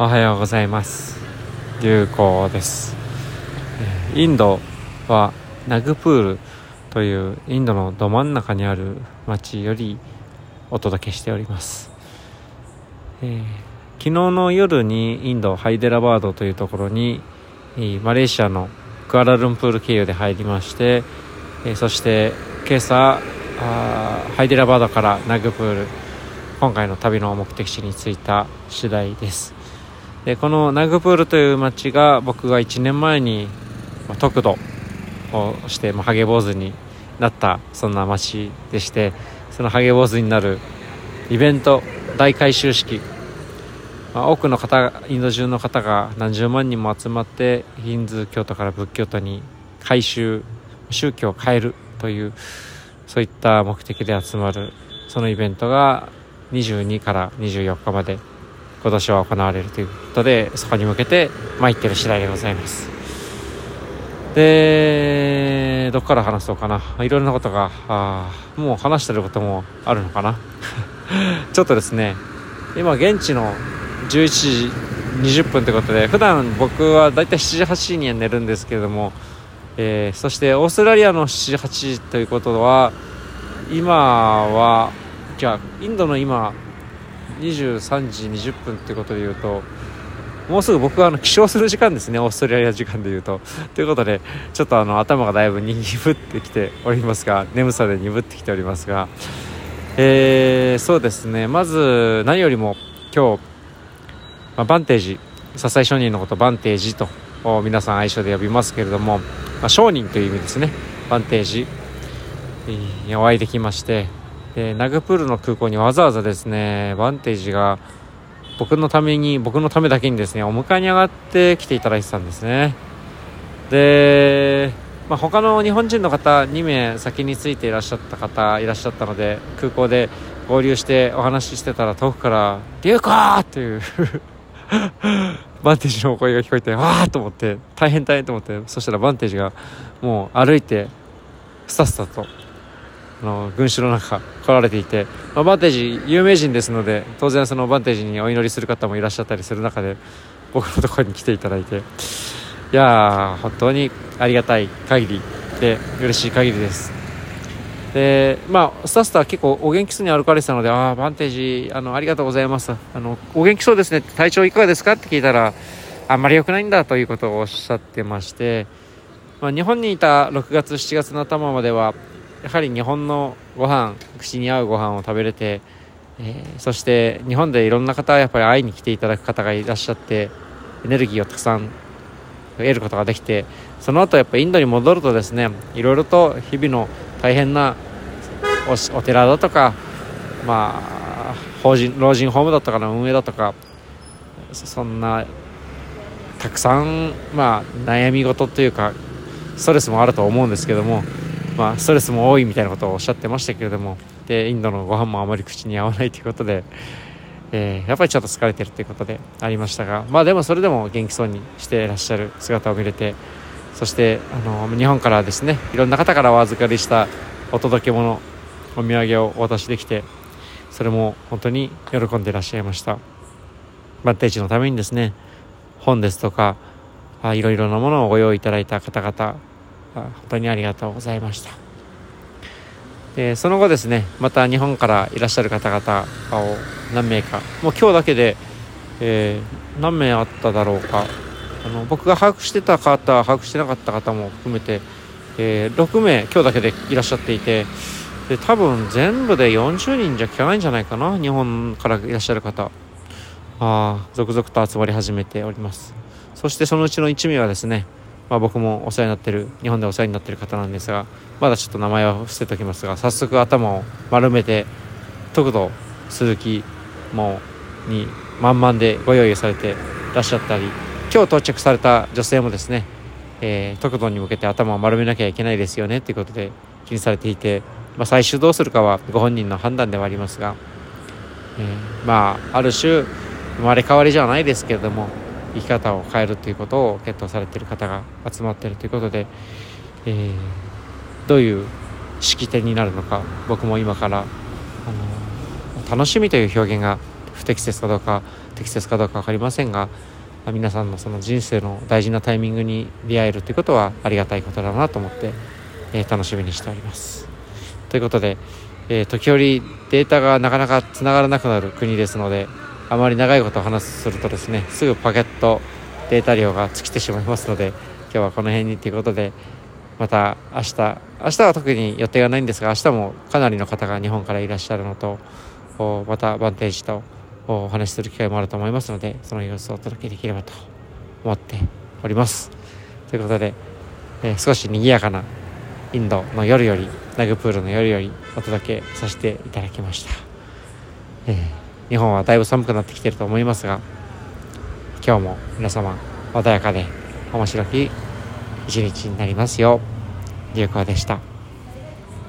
おはようございます。流行です。インドはナグプールというインドのど真ん中にある町よりお届けしております、えー、昨日の夜にインドハイデラバードというところにマレーシアのクアラルンプール経由で入りまして、えー、そして今朝ハイデラバードからナグプール今回の旅の目的地に着いた次第です。でこのナグプールという町が僕が1年前に得度をして、ハゲ坊主になったそんな町でしてそのハゲ坊主になるイベント大改修式、まあ、多くの方インド中の方が何十万人も集まってヒンズー教徒から仏教徒に改修宗教を変えるというそういった目的で集まるそのイベントが22から24日まで今年は行われるということでそこに向けて参ってる次第でございます。でどこから話そうかな。いろんなことがあもう話してることもあるのかな。ちょっとですね今現地の11時20分ということで普段僕はだいたい7時8時には寝るんですけれども、えー、そしてオーストラリアの7時8時ということは今はじゃあインドの今23時20分ってことで言うともうすぐ僕はあの起床する時間ですねオーストラリア時間で言うと。ということでちょっとあの頭がだいぶ鈍ってきておりますが眠さで鈍ってきておりますが。えー、そうですね。まず何よりも今日、まあ、バンテージ。笹井商人のことバンテージと皆さん愛称で呼びますけれども、まあ、商人という意味ですね。バンテージ。にお会いできましてでナグプールの空港にわざわざですねバンテージが僕のために僕のためだけにですねお迎えに上がって来ていただいてたんですねで、まあ、他の日本人の方2名先についていらっしゃった方いらっしゃったので空港で合流してお話ししてたら遠くから「龍子!」っていう バンテージのお声が聞こえてわーと思って大変大変と思ってそしたらバンテージがもう歩いてスタスタとあの群衆の中来られていて、まあ、バンテージ有名人ですので当然そのバンテージにお祈りする方もいらっしゃったりする中で僕のところに来ていただいていやー本当にありがたい限りで嬉しい限りです。でまあスタッフは結構お元気そうに歩かれてたのでああバンテージあのありがとうございます。あのお元気そうですね体調いかがですかって聞いたらあんまり良くないんだということをおっしゃってまして、まあ、日本にいた6月7月の頭まではやはり日本のご飯口に合うご飯を食べれて、えー、そして日本でいろんな方やっぱり会いに来ていただく方がいらっしゃってエネルギーをたくさん得ることができてその後やっぱインドに戻るとですねいろいろと日々の大変なお寺だとかまあ法人老人ホームだとかの運営だとかそんなたくさんまあ悩み事というかストレスもあると思うんですけどもまあ、ストレスも多いみたいなことをおっしゃってましたけれどもでインドのご飯もあまり口に合わないということで、えー、やっぱりちょっと疲れてるということでありましたがまあでもそれでも元気そうにしていらっしゃる姿を見れてそしてあの日本からですねいろんな方からお預かりしたお届け物お土産をお渡しできてそれも本当に喜んでいらっしゃいました。バッテージのためにですね本ですとかあいろいろなものをご用意いただいた方々本当にありがとうございました。でその後ですねまた日本からいらっしゃる方々を何名かもう今日だけで、えー、何名あっただろうか。あの僕が把握してた方把握してなかった方も含めて、えー、6名今日だけでいらっしゃっていてで多分全部で40人じゃ効かないんじゃないかな日本からいらっしゃる方。あ続々と集まり始めております。そしてそのうちの1名はですねまあ、僕もお世話になってる日本でお世話になってる方なんですがまだちょっと名前は伏せておきますが早速頭を丸めて徳度鈴木もに満々でご用意されてらっしゃったり今日到着された女性もですね、えー、徳度に向けて頭を丸めなきゃいけないですよねということで気にされていて、まあ、最終どうするかはご本人の判断ではありますが、えー、まあある種生まれ変わりじゃないですけれども生き方を変えるということを検討されている方が集まっているということで、えー、どういう式典になるのか僕も今からあの楽しみという表現が不適切かどうか適切かどうか分かりませんが皆さんのその人生の大事なタイミングに出会えるということはありがたいことだなと思って、えー、楽しみにしております。ということで、えー、時折データがなかなかつながらなくなる国ですのであまり長いこと話するとですねすぐパケットデータ量が尽きてしまいますので今日はこの辺にということでまた明日明日は特に予定がないんですが明日もかなりの方が日本からいらっしゃるのとまたバンテージとお話しする機会もあると思いますのでその様子をお届けできればと思っております。ということで、えー、少し賑やかなインドの夜よりナグプールの夜よりお届けさせていただきました、えー、日本はだいぶ寒くなってきてると思いますが今日も皆様穏やかで面白き一日になりますよう流行でした。